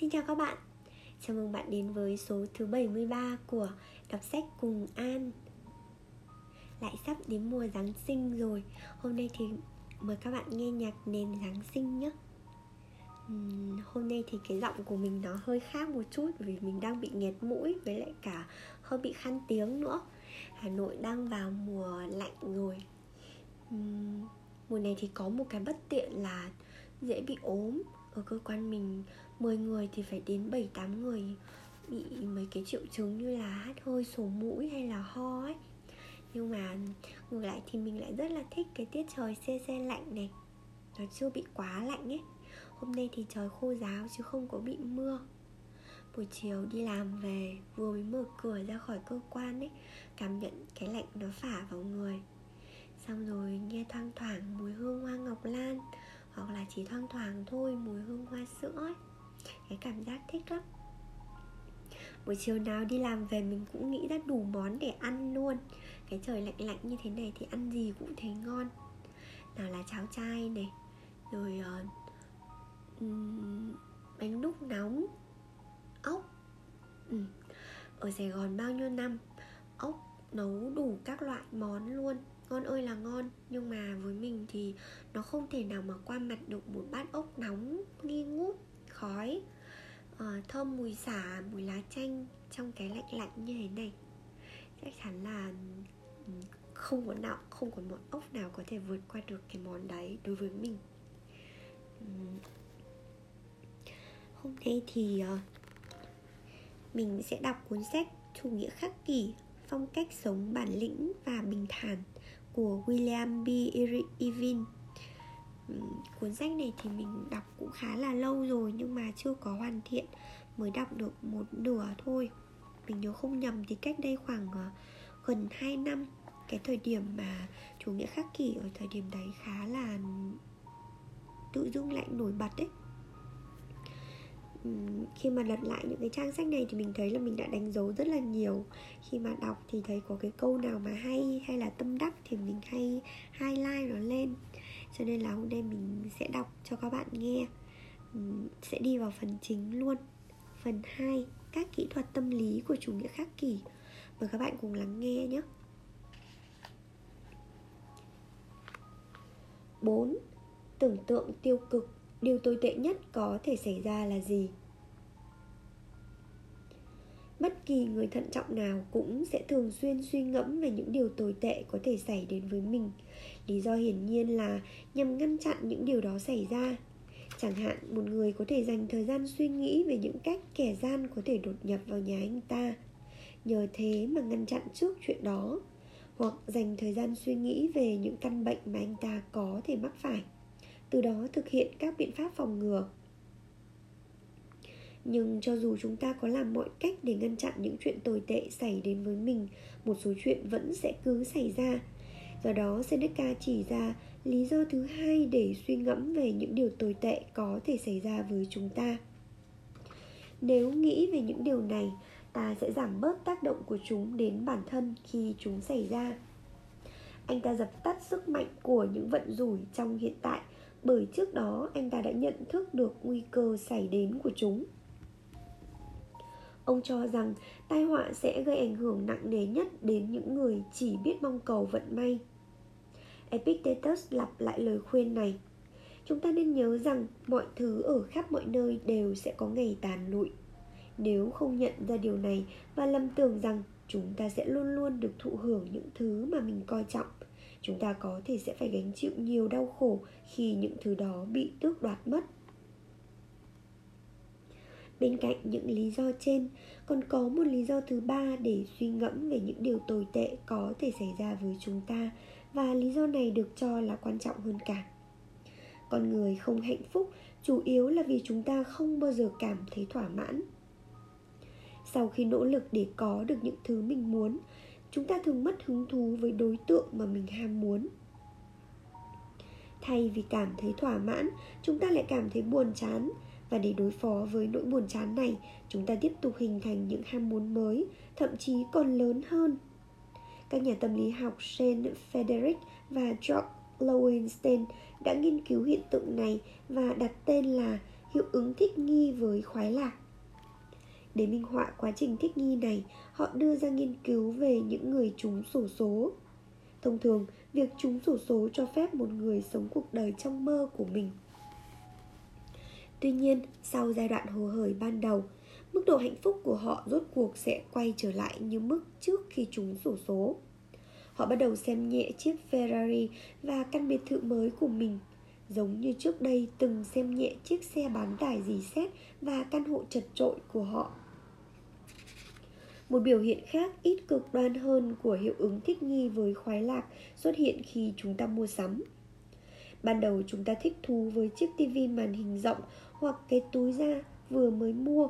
Xin chào các bạn. Chào mừng bạn đến với số thứ 73 của Đọc sách cùng An. Lại sắp đến mùa Giáng sinh rồi. Hôm nay thì mời các bạn nghe nhạc nền Giáng sinh nhé. Uhm, Hôm nay thì cái giọng của mình nó hơi khác một chút Vì mình đang bị nghẹt mũi với lại cả hơi bị khăn tiếng nữa. Hà Nội đang vào mùa lạnh rồi. Uhm, Mùa này thì có một cái bất tiện là dễ bị ốm. Ở cơ quan mình 10 người thì phải đến 7-8 người bị mấy cái triệu chứng như là hát hơi, sổ mũi hay là ho ấy. Nhưng mà ngược lại thì mình lại rất là thích cái tiết trời xe xe lạnh này. Nó chưa bị quá lạnh ấy. Hôm nay thì trời khô ráo chứ không có bị mưa. Buổi chiều đi làm về, vừa mới mở cửa ra khỏi cơ quan ấy, cảm nhận cái lạnh nó phả vào người. Xong rồi nghe thoang thoảng mùi hương hoa ngọc lan, hoặc là chỉ thoang thoảng thôi, mùi hương hoa sữa ấy cái cảm giác thích lắm. Buổi chiều nào đi làm về mình cũng nghĩ ra đủ món để ăn luôn. Cái trời lạnh lạnh như thế này thì ăn gì cũng thấy ngon. Nào là cháo chay này rồi uh, um, bánh đúc nóng ốc. Ừ. ở sài gòn bao nhiêu năm ốc nấu đủ các loại món luôn. Ngon ơi là ngon nhưng mà với mình thì nó không thể nào mà qua mặt được một bát ốc nóng nghi ngút khói. Uh, thơm mùi xả mùi lá chanh trong cái lạnh lạnh như thế này. Chắc chắn là ừ, không có nào không có một ốc nào có thể vượt qua được cái món đấy đối với mình. Ừ. Hôm nay thì uh, mình sẽ đọc cuốn sách chủ nghĩa khắc kỷ phong cách sống bản lĩnh và bình thản của William B. Irvin cuốn sách này thì mình đọc cũng khá là lâu rồi nhưng mà chưa có hoàn thiện, mới đọc được một nửa thôi. Mình nhớ không nhầm thì cách đây khoảng ờ, gần 2 năm, cái thời điểm mà chủ nghĩa khắc kỷ ở thời điểm đấy khá là tự dưng lại nổi bật đấy khi mà lật lại những cái trang sách này thì mình thấy là mình đã đánh dấu rất là nhiều. Khi mà đọc thì thấy có cái câu nào mà hay hay là tâm đắc thì mình hay highlight nó lên cho nên là hôm nay mình sẽ đọc cho các bạn nghe ừ, sẽ đi vào phần chính luôn phần 2 các kỹ thuật tâm lý của chủ nghĩa khắc kỷ mời các bạn cùng lắng nghe nhé 4. Tưởng tượng tiêu cực Điều tồi tệ nhất có thể xảy ra là gì? Bất kỳ người thận trọng nào cũng sẽ thường xuyên suy ngẫm về những điều tồi tệ có thể xảy đến với mình. Lý do hiển nhiên là nhằm ngăn chặn những điều đó xảy ra. Chẳng hạn, một người có thể dành thời gian suy nghĩ về những cách kẻ gian có thể đột nhập vào nhà anh ta. Nhờ thế mà ngăn chặn trước chuyện đó. Hoặc dành thời gian suy nghĩ về những căn bệnh mà anh ta có thể mắc phải. Từ đó thực hiện các biện pháp phòng ngừa nhưng cho dù chúng ta có làm mọi cách để ngăn chặn những chuyện tồi tệ xảy đến với mình, một số chuyện vẫn sẽ cứ xảy ra. Do đó, seneca chỉ ra lý do thứ hai để suy ngẫm về những điều tồi tệ có thể xảy ra với chúng ta. Nếu nghĩ về những điều này, ta sẽ giảm bớt tác động của chúng đến bản thân khi chúng xảy ra. Anh ta dập tắt sức mạnh của những vận rủi trong hiện tại, bởi trước đó anh ta đã nhận thức được nguy cơ xảy đến của chúng ông cho rằng tai họa sẽ gây ảnh hưởng nặng nề nhất đến những người chỉ biết mong cầu vận may. Epictetus lặp lại lời khuyên này. Chúng ta nên nhớ rằng mọi thứ ở khắp mọi nơi đều sẽ có ngày tàn lụi. Nếu không nhận ra điều này và lầm tưởng rằng chúng ta sẽ luôn luôn được thụ hưởng những thứ mà mình coi trọng, chúng ta có thể sẽ phải gánh chịu nhiều đau khổ khi những thứ đó bị tước đoạt mất bên cạnh những lý do trên, còn có một lý do thứ ba để suy ngẫm về những điều tồi tệ có thể xảy ra với chúng ta và lý do này được cho là quan trọng hơn cả. Con người không hạnh phúc chủ yếu là vì chúng ta không bao giờ cảm thấy thỏa mãn. Sau khi nỗ lực để có được những thứ mình muốn, chúng ta thường mất hứng thú với đối tượng mà mình ham muốn. Thay vì cảm thấy thỏa mãn, chúng ta lại cảm thấy buồn chán và để đối phó với nỗi buồn chán này, chúng ta tiếp tục hình thành những ham muốn mới, thậm chí còn lớn hơn. Các nhà tâm lý học Shane Frederick và George Lowenstein đã nghiên cứu hiện tượng này và đặt tên là hiệu ứng thích nghi với khoái lạc. Để minh họa quá trình thích nghi này, họ đưa ra nghiên cứu về những người trúng sổ số. Thông thường, việc trúng sổ số cho phép một người sống cuộc đời trong mơ của mình tuy nhiên, sau giai đoạn hồ hởi ban đầu, mức độ hạnh phúc của họ rốt cuộc sẽ quay trở lại như mức trước khi chúng sổ số. Họ bắt đầu xem nhẹ chiếc ferrari và căn biệt thự mới của mình, giống như trước đây từng xem nhẹ chiếc xe bán tải dì xét và căn hộ chật trội của họ. Một biểu hiện khác ít cực đoan hơn của hiệu ứng thích nghi với khoái lạc xuất hiện khi chúng ta mua sắm. Ban đầu chúng ta thích thú với chiếc tivi màn hình rộng hoặc cái túi da vừa mới mua,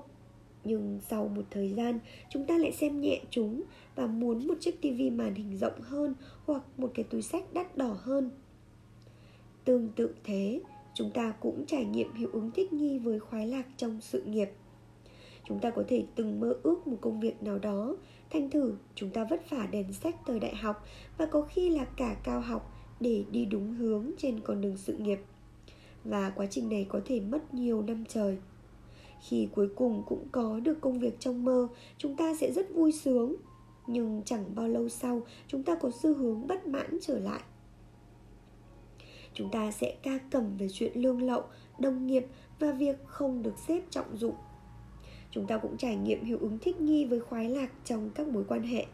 nhưng sau một thời gian, chúng ta lại xem nhẹ chúng và muốn một chiếc tivi màn hình rộng hơn hoặc một cái túi sách đắt đỏ hơn. Tương tự thế, chúng ta cũng trải nghiệm hiệu ứng thích nghi với khoái lạc trong sự nghiệp. Chúng ta có thể từng mơ ước một công việc nào đó, thành thử chúng ta vất vả đèn sách thời đại học và có khi là cả cao học để đi đúng hướng trên con đường sự nghiệp và quá trình này có thể mất nhiều năm trời. Khi cuối cùng cũng có được công việc trong mơ, chúng ta sẽ rất vui sướng. Nhưng chẳng bao lâu sau, chúng ta có xu hướng bất mãn trở lại. Chúng ta sẽ ca cẩm về chuyện lương lậu, đồng nghiệp và việc không được xếp trọng dụng. Chúng ta cũng trải nghiệm hiệu ứng thích nghi với khoái lạc trong các mối quan hệ.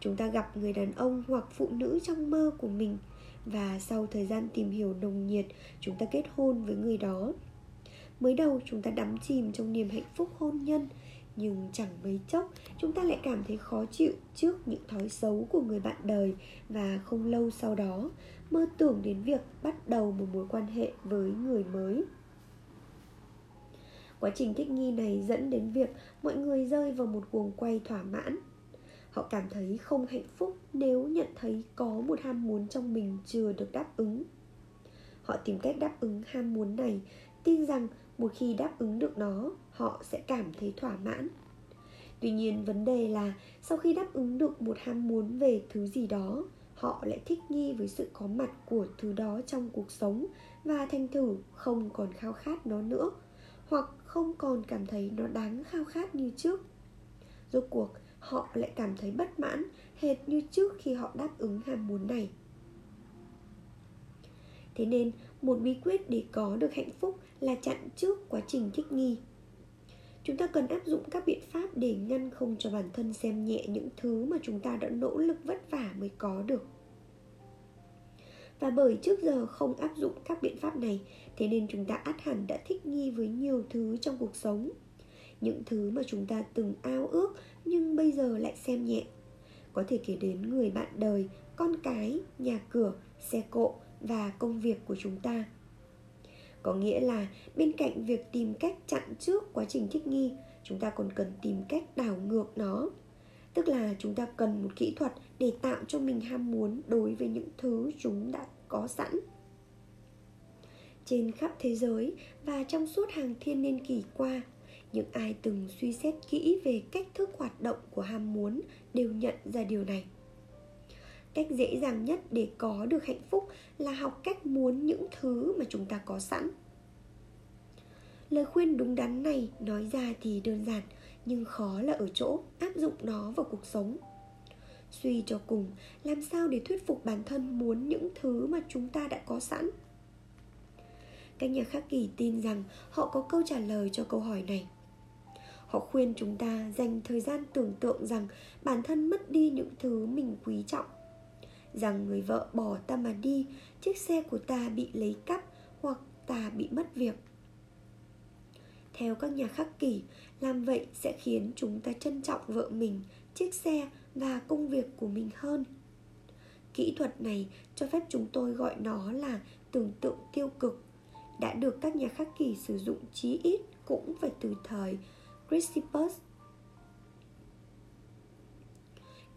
Chúng ta gặp người đàn ông hoặc phụ nữ trong mơ của mình và sau thời gian tìm hiểu nồng nhiệt, chúng ta kết hôn với người đó. Mới đầu, chúng ta đắm chìm trong niềm hạnh phúc hôn nhân, nhưng chẳng mấy chốc, chúng ta lại cảm thấy khó chịu trước những thói xấu của người bạn đời. Và không lâu sau đó, mơ tưởng đến việc bắt đầu một mối quan hệ với người mới. Quá trình thích nghi này dẫn đến việc mọi người rơi vào một cuồng quay thỏa mãn họ cảm thấy không hạnh phúc nếu nhận thấy có một ham muốn trong mình chưa được đáp ứng. Họ tìm cách đáp ứng ham muốn này, tin rằng một khi đáp ứng được nó, họ sẽ cảm thấy thỏa mãn. Tuy nhiên, vấn đề là sau khi đáp ứng được một ham muốn về thứ gì đó, họ lại thích nghi với sự có mặt của thứ đó trong cuộc sống và thành thử không còn khao khát nó nữa, hoặc không còn cảm thấy nó đáng khao khát như trước. Rốt cuộc họ lại cảm thấy bất mãn, hệt như trước khi họ đáp ứng ham muốn này. Thế nên, một bí quyết để có được hạnh phúc là chặn trước quá trình thích nghi. Chúng ta cần áp dụng các biện pháp để ngăn không cho bản thân xem nhẹ những thứ mà chúng ta đã nỗ lực vất vả mới có được. Và bởi trước giờ không áp dụng các biện pháp này, thế nên chúng ta át hẳn đã thích nghi với nhiều thứ trong cuộc sống những thứ mà chúng ta từng ao ước nhưng bây giờ lại xem nhẹ. Có thể kể đến người bạn đời, con cái, nhà cửa, xe cộ và công việc của chúng ta. Có nghĩa là bên cạnh việc tìm cách chặn trước quá trình thích nghi, chúng ta còn cần tìm cách đảo ngược nó. Tức là chúng ta cần một kỹ thuật để tạo cho mình ham muốn đối với những thứ chúng đã có sẵn. Trên khắp thế giới và trong suốt hàng thiên niên kỷ qua những ai từng suy xét kỹ về cách thức hoạt động của ham muốn đều nhận ra điều này. Cách dễ dàng nhất để có được hạnh phúc là học cách muốn những thứ mà chúng ta có sẵn. Lời khuyên đúng đắn này nói ra thì đơn giản, nhưng khó là ở chỗ áp dụng nó vào cuộc sống. Suy cho cùng, làm sao để thuyết phục bản thân muốn những thứ mà chúng ta đã có sẵn? Các nhà khắc kỷ tin rằng họ có câu trả lời cho câu hỏi này họ khuyên chúng ta dành thời gian tưởng tượng rằng bản thân mất đi những thứ mình quý trọng. Rằng người vợ bỏ ta mà đi, chiếc xe của ta bị lấy cắp hoặc ta bị mất việc. Theo các nhà khắc kỷ, làm vậy sẽ khiến chúng ta trân trọng vợ mình, chiếc xe và công việc của mình hơn. Kỹ thuật này cho phép chúng tôi gọi nó là tưởng tượng tiêu cực. Đã được các nhà khắc kỷ sử dụng chí ít cũng phải từ thời Chrysippus.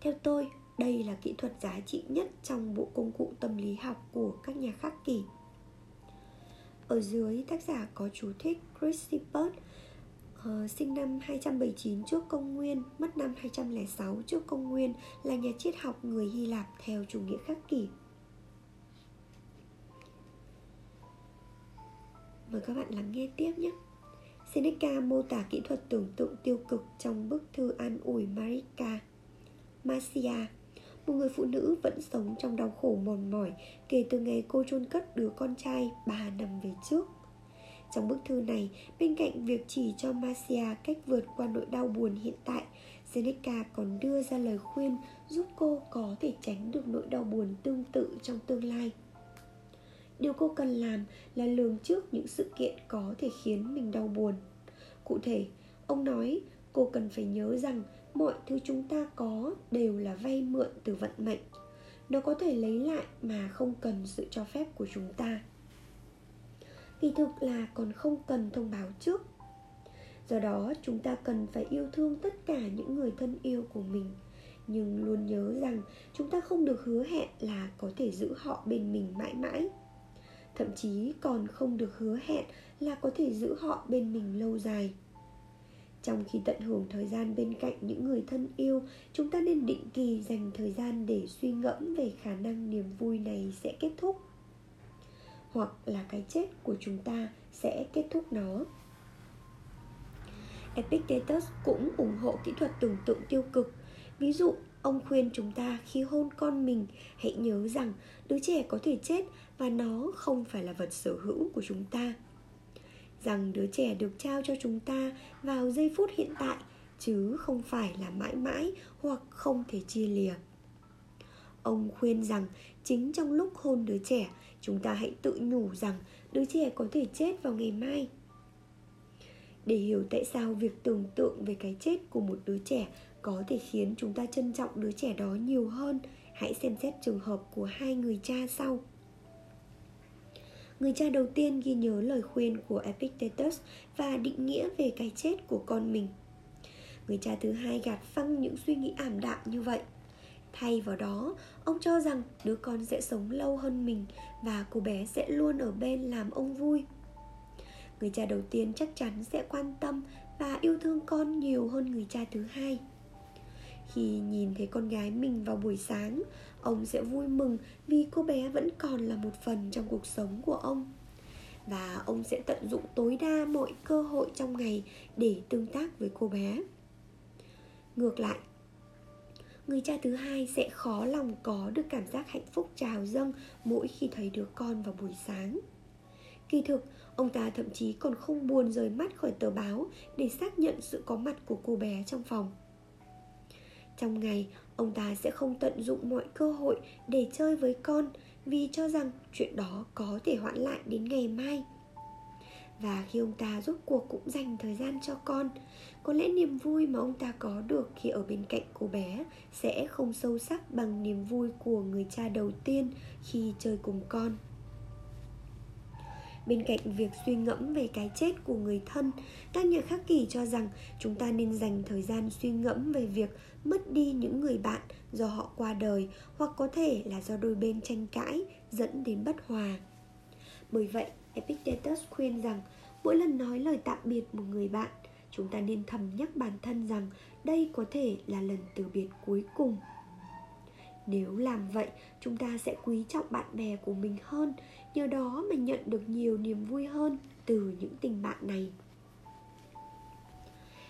Theo tôi, đây là kỹ thuật giá trị nhất trong bộ công cụ tâm lý học của các nhà khắc kỷ. Ở dưới tác giả có chú thích Chrysippus uh, sinh năm 279 trước công nguyên, mất năm 206 trước công nguyên là nhà triết học người Hy Lạp theo chủ nghĩa khắc kỷ. Mời các bạn lắng nghe tiếp nhé. Seneca mô tả kỹ thuật tưởng tượng tiêu cực trong bức thư an ủi Marika. Marcia, một người phụ nữ vẫn sống trong đau khổ mòn mỏi kể từ ngày cô chôn cất đứa con trai 3 năm về trước. Trong bức thư này, bên cạnh việc chỉ cho Marcia cách vượt qua nỗi đau buồn hiện tại, Seneca còn đưa ra lời khuyên giúp cô có thể tránh được nỗi đau buồn tương tự trong tương lai. Điều cô cần làm là lường trước những sự kiện có thể khiến mình đau buồn. Cụ thể, ông nói cô cần phải nhớ rằng mọi thứ chúng ta có đều là vay mượn từ vận mệnh. Nó có thể lấy lại mà không cần sự cho phép của chúng ta. Kỳ thực là còn không cần thông báo trước do đó chúng ta cần phải yêu thương tất cả những người thân yêu của mình nhưng luôn nhớ rằng chúng ta không được hứa hẹn là có thể giữ họ bên mình mãi mãi thậm chí còn không được hứa hẹn là có thể giữ họ bên mình lâu dài. Trong khi tận hưởng thời gian bên cạnh những người thân yêu chúng ta nên định kỳ dành thời gian để suy ngẫm về khả năng niềm vui này sẽ kết thúc. Hoặc là cái chết của chúng ta sẽ kết thúc nó. Epictetus cũng ủng hộ kỹ thuật tưởng tượng tiêu cực. Ví dụ, ông khuyên chúng ta khi hôn con mình hãy nhớ rằng đứa trẻ có thể chết và nó không phải là vật sở hữu của chúng ta. Rằng đứa trẻ được trao cho chúng ta vào giây phút hiện tại chứ không phải là mãi mãi hoặc không thể chia lìa. Ông khuyên rằng chính trong lúc hôn đứa trẻ, chúng ta hãy tự nhủ rằng đứa trẻ có thể chết vào ngày mai để hiểu tại sao việc tưởng tượng về cái chết của một đứa trẻ có thể khiến chúng ta trân trọng đứa trẻ đó nhiều hơn hãy xem xét trường hợp của hai người cha sau Người cha đầu tiên ghi nhớ lời khuyên của Epictetus và định nghĩa về cái chết của con mình. Người cha thứ hai gạt phăng những suy nghĩ ảm đạm như vậy. Thay vào đó, ông cho rằng đứa con sẽ sống lâu hơn mình và cô bé sẽ luôn ở bên làm ông vui người cha đầu tiên chắc chắn sẽ quan tâm và yêu thương con nhiều hơn người cha thứ hai khi nhìn thấy con gái mình vào buổi sáng, ông sẽ vui mừng vì cô bé vẫn còn là một phần trong cuộc sống của ông. Và ông sẽ tận dụng tối đa mọi cơ hội trong ngày để tương tác với cô bé. Ngược lại, người cha thứ hai sẽ khó lòng có được cảm giác hạnh phúc trào dâng mỗi khi thấy đứa con vào buổi sáng. Kỳ thực, Ông ta thậm chí còn không buồn rời mắt khỏi tờ báo để xác nhận sự có mặt của cô bé trong phòng. Trong ngày, ông ta sẽ không tận dụng mọi cơ hội để chơi với con vì cho rằng chuyện đó có thể hoãn lại đến ngày mai. Và khi ông ta rốt cuộc cũng dành thời gian cho con, có lẽ niềm vui mà ông ta có được khi ở bên cạnh cô bé sẽ không sâu sắc bằng niềm vui của người cha đầu tiên khi chơi cùng con bên cạnh việc suy ngẫm về cái chết của người thân các nhà khắc kỷ cho rằng chúng ta nên dành thời gian suy ngẫm về việc mất đi những người bạn do họ qua đời hoặc có thể là do đôi bên tranh cãi dẫn đến bất hòa. Bởi vậy, epictetus khuyên rằng mỗi lần nói lời tạm biệt một người bạn, chúng ta nên thầm nhắc bản thân rằng đây có thể là lần từ biệt cuối cùng. Nếu làm vậy, chúng ta sẽ quý trọng bạn bè của mình hơn nhờ đó mà nhận được nhiều niềm vui hơn từ những tình bạn này.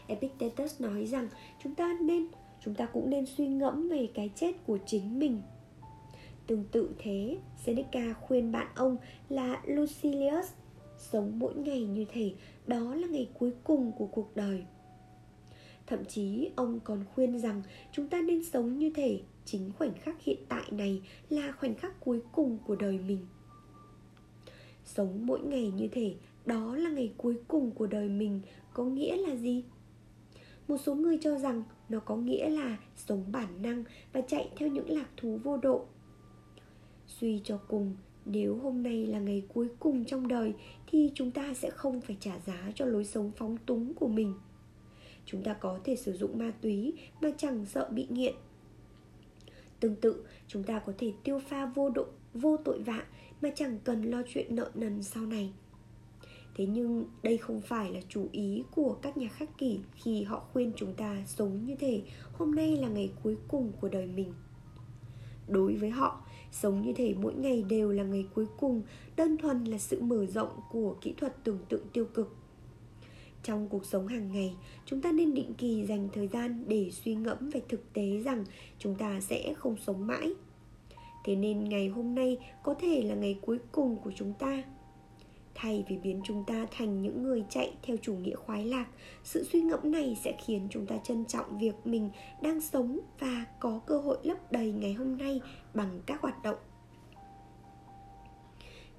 Epictetus nói rằng chúng ta nên, chúng ta cũng nên suy ngẫm về cái chết của chính mình. Tương tự thế, seneca khuyên bạn ông là lucilius, sống mỗi ngày như thể đó là ngày cuối cùng của cuộc đời. Thậm chí, ông còn khuyên rằng chúng ta nên sống như thể chính khoảnh khắc hiện tại này là khoảnh khắc cuối cùng của đời mình sống mỗi ngày như thể đó là ngày cuối cùng của đời mình, có nghĩa là gì? Một số người cho rằng nó có nghĩa là sống bản năng và chạy theo những lạc thú vô độ. Suy cho cùng, nếu hôm nay là ngày cuối cùng trong đời, thì chúng ta sẽ không phải trả giá cho lối sống phóng túng của mình. Chúng ta có thể sử dụng ma túy mà chẳng sợ bị nghiện. Tương tự, chúng ta có thể tiêu pha vô độ, vô tội vạ mà chẳng cần lo chuyện nợ nần sau này. Thế nhưng đây không phải là chủ ý của các nhà khắc kỷ khi họ khuyên chúng ta sống như thế hôm nay là ngày cuối cùng của đời mình. Đối với họ, sống như thể mỗi ngày đều là ngày cuối cùng, đơn thuần là sự mở rộng của kỹ thuật tưởng tượng tiêu cực. Trong cuộc sống hàng ngày, chúng ta nên định kỳ dành thời gian để suy ngẫm về thực tế rằng chúng ta sẽ không sống mãi thế nên ngày hôm nay có thể là ngày cuối cùng của chúng ta. Thay vì biến chúng ta thành những người chạy theo chủ nghĩa khoái lạc, sự suy ngẫm này sẽ khiến chúng ta trân trọng việc mình đang sống và có cơ hội lấp đầy ngày hôm nay bằng các hoạt động.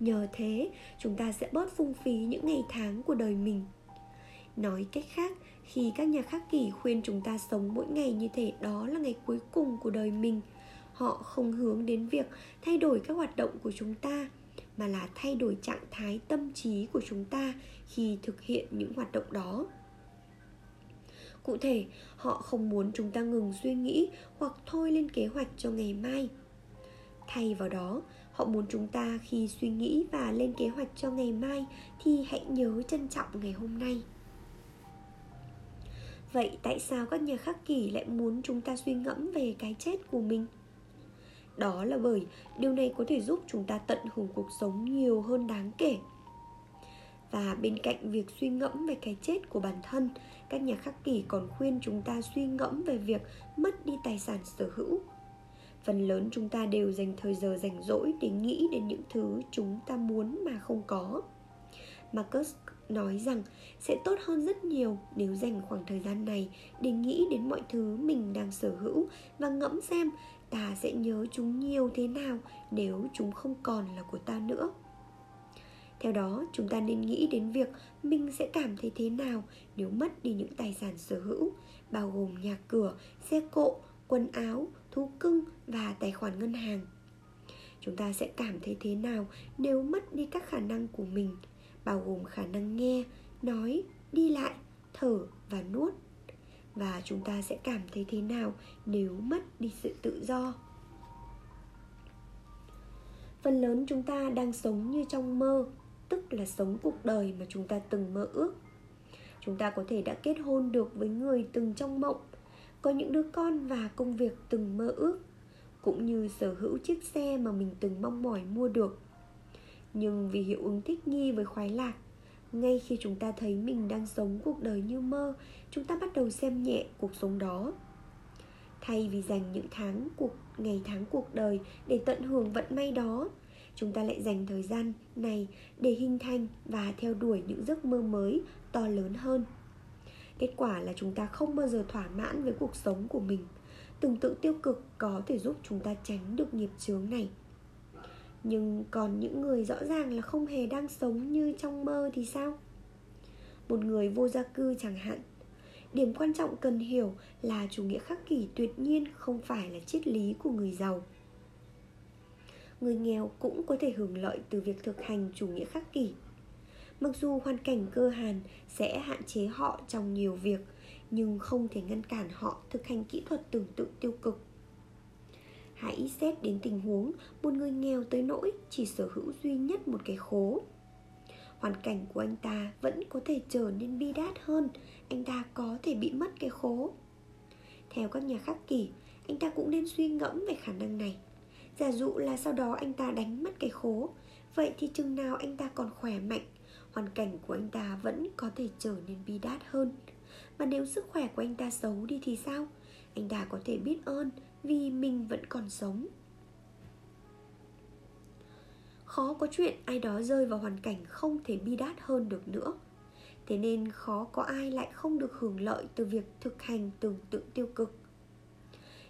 Nhờ thế, chúng ta sẽ bớt phung phí những ngày tháng của đời mình. Nói cách khác, khi các nhà khắc kỷ khuyên chúng ta sống mỗi ngày như thể đó là ngày cuối cùng của đời mình họ không hướng đến việc thay đổi các hoạt động của chúng ta, mà là thay đổi trạng thái tâm trí của chúng ta khi thực hiện những hoạt động đó. Cụ thể, họ không muốn chúng ta ngừng suy nghĩ hoặc thôi lên kế hoạch cho ngày mai. Thay vào đó, họ muốn chúng ta khi suy nghĩ và lên kế hoạch cho ngày mai thì hãy nhớ trân trọng ngày hôm nay. Vậy tại sao các nhà khắc kỷ lại muốn chúng ta suy ngẫm về cái chết của mình? Đó là bởi điều này có thể giúp chúng ta tận hưởng cuộc sống nhiều hơn đáng kể. Và bên cạnh việc suy ngẫm về cái chết của bản thân, các nhà khắc kỷ còn khuyên chúng ta suy ngẫm về việc mất đi tài sản sở hữu. Phần lớn chúng ta đều dành thời giờ rảnh rỗi để nghĩ đến những thứ chúng ta muốn mà không có. Marcus nói rằng sẽ tốt hơn rất nhiều nếu dành khoảng thời gian này để nghĩ đến mọi thứ mình đang sở hữu và ngẫm xem ta sẽ nhớ chúng nhiều thế nào nếu chúng không còn là của ta nữa? Theo đó, chúng ta nên nghĩ đến việc mình sẽ cảm thấy thế nào nếu mất đi những tài sản sở hữu, bao gồm nhà cửa, xe cộ, quần áo, thú cưng và tài khoản ngân hàng. Chúng ta sẽ cảm thấy thế nào nếu mất đi các khả năng của mình, bao gồm khả năng nghe, nói, đi lại, thở và nuốt? Và chúng ta sẽ cảm thấy thế nào nếu mất đi sự tự do? Phần lớn chúng ta đang sống như trong mơ, tức là sống cuộc đời mà chúng ta từng mơ ước. Chúng ta có thể đã kết hôn được với người từng trong mộng, có những đứa con và công việc từng mơ ước, cũng như sở hữu chiếc xe mà mình từng mong mỏi mua được. Nhưng vì hiệu ứng thích nghi với khoái lạc ngay khi chúng ta thấy mình đang sống cuộc đời như mơ, chúng ta bắt đầu xem nhẹ cuộc sống đó. Thay vì dành những tháng cuộc, ngày tháng cuộc đời để tận hưởng vận may đó, chúng ta lại dành thời gian này để hình thành và theo đuổi những giấc mơ mới to lớn hơn. Kết quả là chúng ta không bao giờ thỏa mãn với cuộc sống của mình. Tưởng tượng tiêu cực có thể giúp chúng ta tránh được nghiệp chướng này nhưng còn những người rõ ràng là không hề đang sống như trong mơ thì sao? Một người vô gia cư chẳng hạn. Điểm quan trọng cần hiểu là chủ nghĩa khắc kỷ tuyệt nhiên không phải là triết lý của người giàu. Người nghèo cũng có thể hưởng lợi từ việc thực hành chủ nghĩa khắc kỷ. Mặc dù hoàn cảnh cơ hàn sẽ hạn chế họ trong nhiều việc, nhưng không thể ngăn cản họ thực hành kỹ thuật tưởng tượng tiêu cực hãy xét đến tình huống một người nghèo tới nỗi chỉ sở hữu duy nhất một cái khố. Hoàn cảnh của anh ta vẫn có thể trở nên bi đát hơn, anh ta có thể bị mất cái khố. Theo các nhà khắc kỷ, anh ta cũng nên suy ngẫm về khả năng này. Giả dụ là sau đó anh ta đánh mất cái khố, vậy thì chừng nào anh ta còn khỏe mạnh, hoàn cảnh của anh ta vẫn có thể trở nên bi đát hơn. Mà nếu sức khỏe của anh ta xấu đi thì sao? Anh ta có thể biết ơn vì mình vẫn còn sống. Khó có chuyện ai đó rơi vào hoàn cảnh không thể bi đát hơn được nữa. Thế nên khó có ai lại không được hưởng lợi từ việc thực hành tưởng tượng tiêu cực.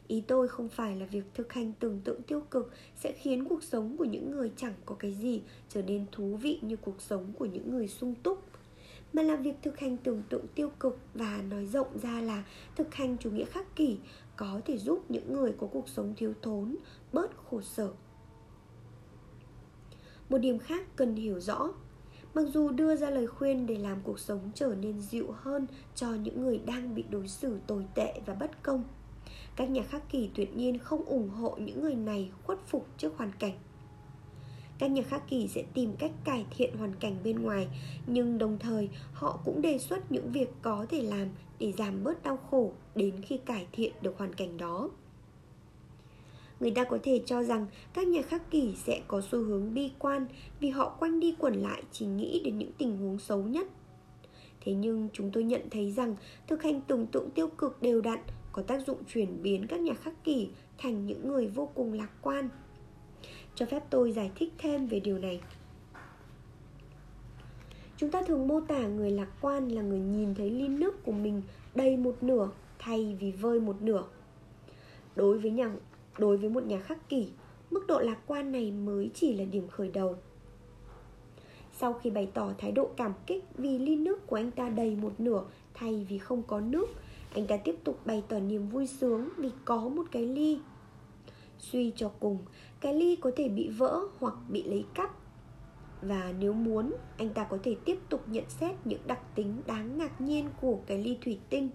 Ý tôi không phải là việc thực hành tưởng tượng tiêu cực sẽ khiến cuộc sống của những người chẳng có cái gì trở nên thú vị như cuộc sống của những người sung túc, mà là việc thực hành tưởng tượng tiêu cực và nói rộng ra là thực hành chủ nghĩa khắc kỷ có thể giúp những người có cuộc sống thiếu thốn, bớt khổ sở. Một điểm khác cần hiểu rõ, mặc dù đưa ra lời khuyên để làm cuộc sống trở nên dịu hơn cho những người đang bị đối xử tồi tệ và bất công, các nhà khắc kỷ tuyệt nhiên không ủng hộ những người này khuất phục trước hoàn cảnh các nhà khắc kỳ sẽ tìm cách cải thiện hoàn cảnh bên ngoài, nhưng đồng thời họ cũng đề xuất những việc có thể làm để giảm bớt đau khổ đến khi cải thiện được hoàn cảnh đó người ta có thể cho rằng các nhà khắc kỷ sẽ có xu hướng bi quan vì họ quanh đi quẩn lại chỉ nghĩ đến những tình huống xấu nhất Thế nhưng chúng tôi nhận thấy rằng thực hành tưởng tượng tiêu cực đều đặn có tác dụng chuyển biến các nhà khắc kỷ thành những người vô cùng lạc quan. Cho phép tôi giải thích thêm về điều này. Chúng ta thường mô tả người lạc quan là người nhìn thấy ly nước của mình đầy một nửa thay vì vơi một nửa. Đối với nhà đối với một nhà khắc kỷ, mức độ lạc quan này mới chỉ là điểm khởi đầu. Sau khi bày tỏ thái độ cảm kích vì ly nước của anh ta đầy một nửa thay vì không có nước, anh ta tiếp tục bày tỏ niềm vui sướng vì có một cái ly. Suy cho cùng, cái ly có thể bị vỡ hoặc bị lấy cắp. Và nếu muốn, anh ta có thể tiếp tục nhận xét những đặc tính đáng ngạc nhiên của cái ly thủy tinh.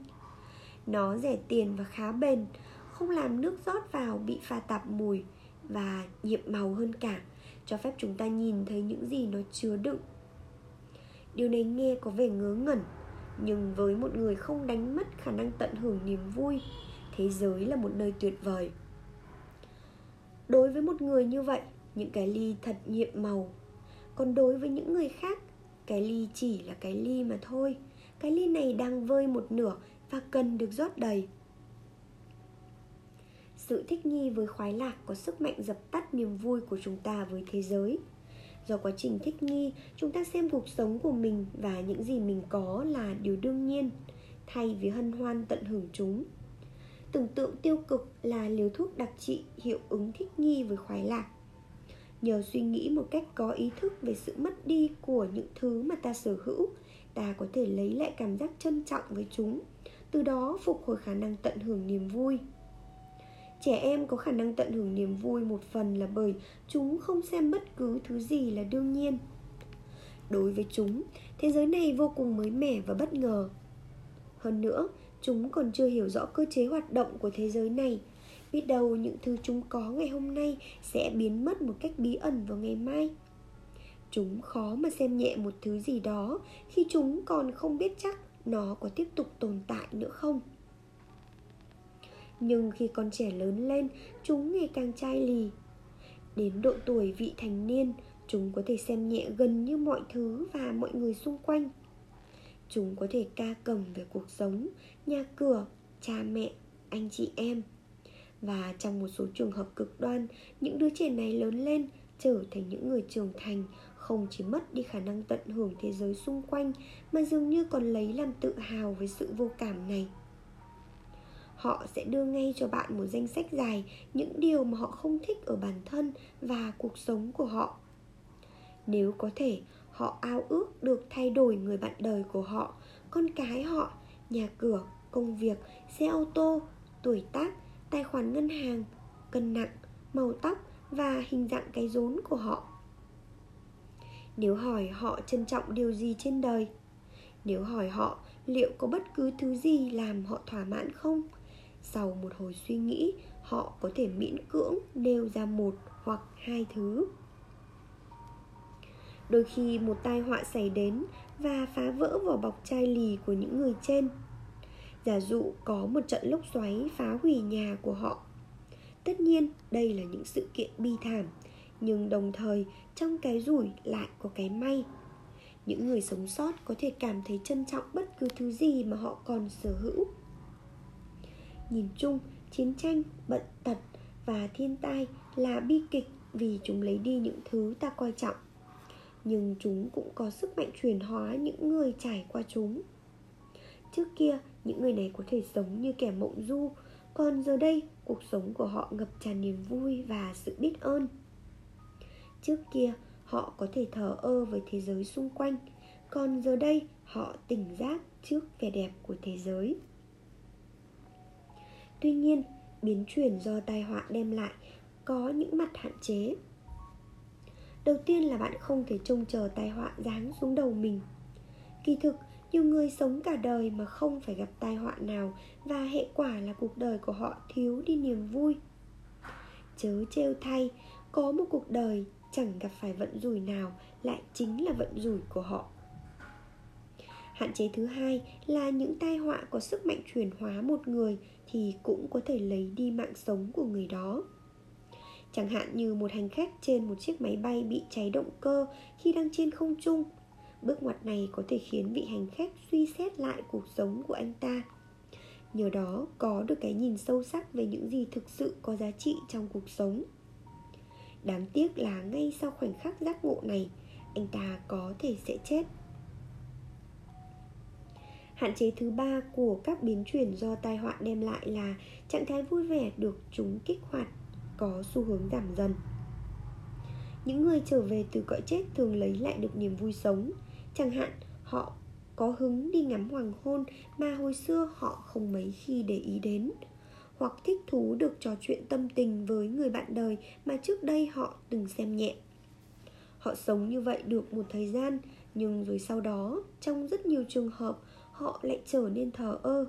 Nó rẻ tiền và khá bền, không làm nước rót vào bị pha tạp mùi và nhiệm màu hơn cả cho phép chúng ta nhìn thấy những gì nó chứa đựng điều này nghe có vẻ ngớ ngẩn nhưng với một người không đánh mất khả năng tận hưởng niềm vui thế giới là một nơi tuyệt vời đối với một người như vậy, những cái ly thật nhiệm màu. Còn đối với những người khác, cái ly chỉ là cái ly mà thôi. Cái ly này đang vơi một nửa và cần được rót đầy. Sự thích nghi với khoái lạc có sức mạnh dập tắt niềm vui của chúng ta với thế giới. Do quá trình thích nghi, chúng ta xem cuộc sống của mình và những gì mình có là điều đương nhiên, thay vì hân hoan tận hưởng chúng tưởng tượng tiêu cực là liều thuốc đặc trị hiệu ứng thích nghi với khoái lạc. Nhờ suy nghĩ một cách có ý thức về sự mất đi của những thứ mà ta sở hữu, ta có thể lấy lại cảm giác trân trọng với chúng, từ đó phục hồi khả năng tận hưởng niềm vui. Trẻ em có khả năng tận hưởng niềm vui một phần là bởi chúng không xem bất cứ thứ gì là đương nhiên. Đối với chúng, thế giới này vô cùng mới mẻ và bất ngờ. Hơn nữa chúng còn chưa hiểu rõ cơ chế hoạt động của thế giới này. Biết đâu những thứ chúng có ngày hôm nay sẽ biến mất một cách bí ẩn vào ngày mai. Chúng khó mà xem nhẹ một thứ gì đó khi chúng còn không biết chắc nó có tiếp tục tồn tại nữa không. Nhưng khi con trẻ lớn lên, chúng ngày càng chai lì. Đến độ tuổi vị thành niên, chúng có thể xem nhẹ gần như mọi thứ và mọi người xung quanh chúng có thể ca cầm về cuộc sống, nhà cửa, cha mẹ, anh chị em. Và trong một số trường hợp cực đoan, những đứa trẻ này lớn lên, trở thành những người trưởng thành, không chỉ mất đi khả năng tận hưởng thế giới xung quanh, mà dường như còn lấy làm tự hào với sự vô cảm này. Họ sẽ đưa ngay cho bạn một danh sách dài những điều mà họ không thích ở bản thân và cuộc sống của họ. Nếu có thể họ ao ước được thay đổi người bạn đời của họ, con cái họ, nhà cửa, công việc, xe ô tô, tuổi tác, tài khoản ngân hàng, cân nặng, màu tóc và hình dạng cái rốn của họ. Nếu hỏi họ trân trọng điều gì trên đời? Nếu hỏi họ liệu có bất cứ thứ gì làm họ thỏa mãn không? Sau một hồi suy nghĩ, họ có thể miễn cưỡng nêu ra một hoặc hai thứ đôi khi một tai họa xảy đến và phá vỡ vỏ bọc chai lì của những người trên. Giả dụ có một trận lốc xoáy phá hủy nhà của họ. Tất nhiên đây là những sự kiện bi thảm nhưng đồng thời trong cái rủi lại có cái may. Những người sống sót có thể cảm thấy trân trọng bất cứ thứ gì mà họ còn sở hữu. Nhìn chung, chiến tranh, bận tật và thiên tai là bi kịch vì chúng lấy đi những thứ ta coi trọng nhưng chúng cũng có sức mạnh chuyển hóa những người trải qua chúng. Trước kia những người này có thể sống như kẻ mộng du còn giờ đây cuộc sống của họ ngập tràn niềm vui và sự biết ơn. Trước kia họ có thể thờ ơ với thế giới xung quanh còn giờ đây họ tỉnh giác trước vẻ đẹp của thế giới. Tuy nhiên, biến chuyển do tai họa đem lại có những mặt hạn chế. Đầu tiên là bạn không thể trông chờ tai họa giáng xuống đầu mình. Kỳ thực, nhiều người sống cả đời mà không phải gặp tai họa nào và hệ quả là cuộc đời của họ thiếu đi niềm vui. Chớ trêu thay, có một cuộc đời chẳng gặp phải vận rủi nào lại chính là vận rủi của họ. Hạn chế thứ hai là những tai họa có sức mạnh chuyển hóa một người thì cũng có thể lấy đi mạng sống của người đó chẳng hạn như một hành khách trên một chiếc máy bay bị cháy động cơ khi đang trên không trung. Bước ngoặt này có thể khiến vị hành khách suy xét lại cuộc sống của anh ta. Nhờ đó, có được cái nhìn sâu sắc về những gì thực sự có giá trị trong cuộc sống. Đáng tiếc là ngay sau khoảnh khắc giác ngộ này, Anh ta có thể sẽ chết. Hạn chế thứ ba của các biến chuyển do tai họa đem lại là trạng thái vui vẻ được chúng kích hoạt có xu hướng giảm dần. Những người trở về từ cõi chết thường lấy lại được niềm vui sống, chẳng hạn họ có hứng đi ngắm hoàng hôn mà hồi xưa họ không mấy khi để ý đến. Hoặc thích thú được trò chuyện tâm tình với người bạn đời mà trước đây họ từng xem nhẹ. Họ sống như vậy được một thời gian nhưng rồi sau đó trong rất nhiều trường hợp họ lại trở nên thờ ơ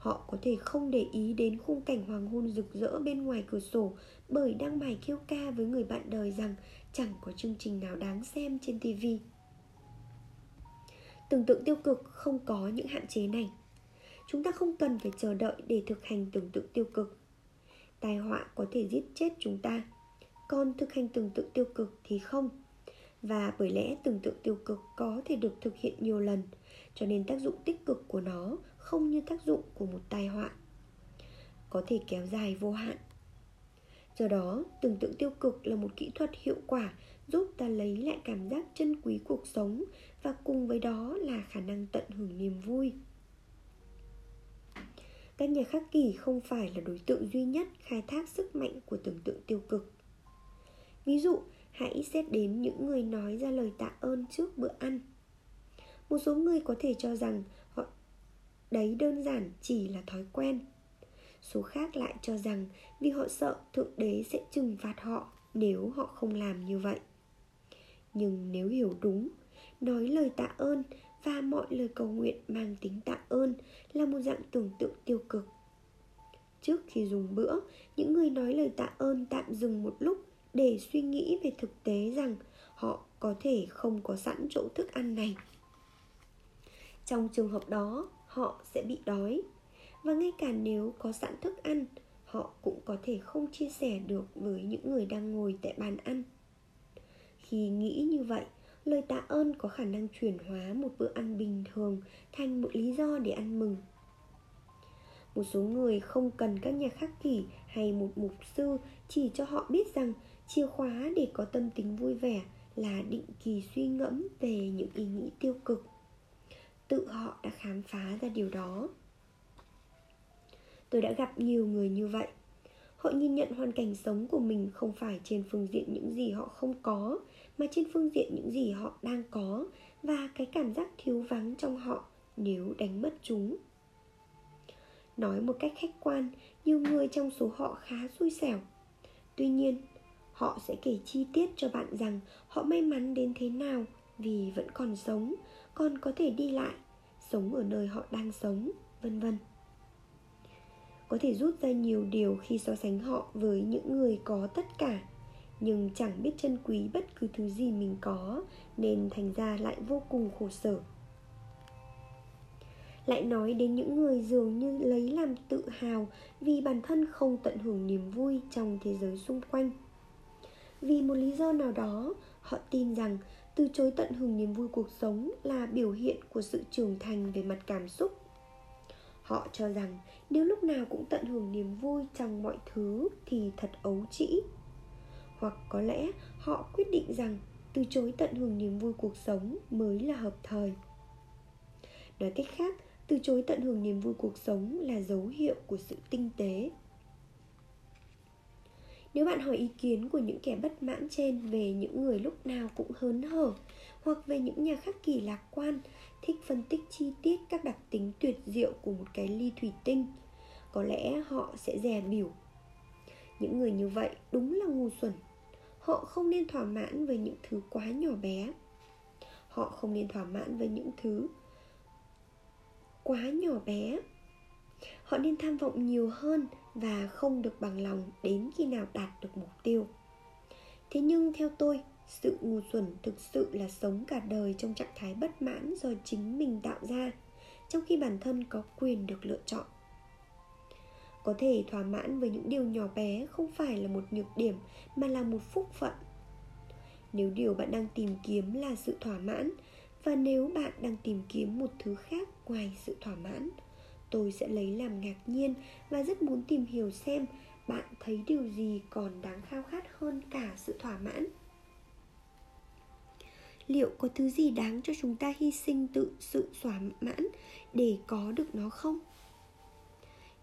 họ có thể không để ý đến khung cảnh hoàng hôn rực rỡ bên ngoài cửa sổ bởi đang bài kêu ca với người bạn đời rằng chẳng có chương trình nào đáng xem trên tivi tưởng tượng tiêu cực không có những hạn chế này. Chúng ta không cần phải chờ đợi để thực hành tưởng tượng tiêu cực. Tai họa có thể giết chết chúng ta. Còn thực hành tưởng tượng tiêu cực thì không. Và bởi lẽ tưởng tượng tiêu cực có thể được thực hiện nhiều lần, cho nên tác dụng tích cực của nó không như tác dụng của một tai họa, có thể kéo dài vô hạn. Do đó, tưởng tượng tiêu cực là một kỹ thuật hiệu quả giúp ta lấy lại cảm giác chân quý cuộc sống và cùng với đó là khả năng tận hưởng niềm vui. Các nhà khắc kỷ không phải là đối tượng duy nhất khai thác sức mạnh của tưởng tượng tiêu cực. Ví dụ, hãy xét đến những người nói ra lời tạ ơn trước bữa ăn. Một số người có thể cho rằng đấy đơn giản chỉ là thói quen. Số khác lại cho rằng vì họ sợ thượng đế sẽ trừng phạt họ nếu họ không làm như vậy. Nhưng nếu hiểu đúng, nói lời tạ ơn và mọi lời cầu nguyện mang tính tạ ơn là một dạng tưởng tượng tiêu cực. Trước khi dùng bữa, những người nói lời tạ ơn tạm dừng một lúc để suy nghĩ về thực tế rằng họ có thể không có sẵn chỗ thức ăn này. Trong trường hợp đó họ sẽ bị đói. Và ngay cả nếu có sẵn thức ăn, họ cũng có thể không chia sẻ được với những người đang ngồi tại bàn ăn. Khi nghĩ như vậy, lời tạ ơn có khả năng chuyển hóa một bữa ăn bình thường thành một lý do để ăn mừng. Một số người không cần các nhà khắc kỷ hay một mục sư chỉ cho họ biết rằng chìa khóa để có tâm tính vui vẻ là định kỳ suy ngẫm về những ý nghĩ tiêu cực tự họ đã khám phá ra điều đó. Tôi đã gặp nhiều người như vậy. Họ nhìn nhận hoàn cảnh sống của mình không phải trên phương diện những gì họ không có, mà trên phương diện những gì họ đang có và cái cảm giác thiếu vắng trong họ nếu đánh mất chúng. Nói một cách khách quan, nhiều người trong số họ khá xui xẻo. Tuy nhiên, họ sẽ kể chi tiết cho bạn rằng họ may mắn đến thế nào vì vẫn còn sống con có thể đi lại, sống ở nơi họ đang sống, vân vân. Có thể rút ra nhiều điều khi so sánh họ với những người có tất cả, nhưng chẳng biết trân quý bất cứ thứ gì mình có, nên thành ra lại vô cùng khổ sở. Lại nói đến những người dường như lấy làm tự hào vì bản thân không tận hưởng niềm vui trong thế giới xung quanh. Vì một lý do nào đó, họ tin rằng từ chối tận hưởng niềm vui cuộc sống là biểu hiện của sự trưởng thành về mặt cảm xúc. Họ cho rằng nếu lúc nào cũng tận hưởng niềm vui trong mọi thứ thì thật ấu trĩ. Hoặc có lẽ họ quyết định rằng từ chối tận hưởng niềm vui cuộc sống mới là hợp thời. Nói cách khác, từ chối tận hưởng niềm vui cuộc sống là dấu hiệu của sự tinh tế nếu bạn hỏi ý kiến của những kẻ bất mãn trên về những người lúc nào cũng hớn hở, hoặc về những nhà khắc kỳ lạc quan, thích phân tích chi tiết các đặc tính tuyệt diệu của một cái ly thủy tinh, có lẽ họ sẽ dè biểu. Những người như vậy đúng là ngu xuẩn. Họ không nên thỏa mãn với những thứ quá nhỏ bé. Họ không nên thỏa mãn với những thứ quá nhỏ bé họ nên tham vọng nhiều hơn và không được bằng lòng đến khi nào đạt được mục tiêu. Thế nhưng theo tôi, sự ngu xuẩn thực sự là sống cả đời trong trạng thái bất mãn do chính mình tạo ra, trong khi bản thân có quyền được lựa chọn. Có thể thỏa mãn với những điều nhỏ bé không phải là một nhược điểm, mà là một phúc phận. Nếu điều bạn đang tìm kiếm là sự thỏa mãn, và nếu bạn đang tìm kiếm một thứ khác ngoài sự thỏa mãn tôi sẽ lấy làm ngạc nhiên và rất muốn tìm hiểu xem bạn thấy điều gì còn đáng khao khát hơn cả sự thỏa mãn. Liệu có thứ gì đáng cho chúng ta hy sinh tự sự thỏa mãn để có được nó không?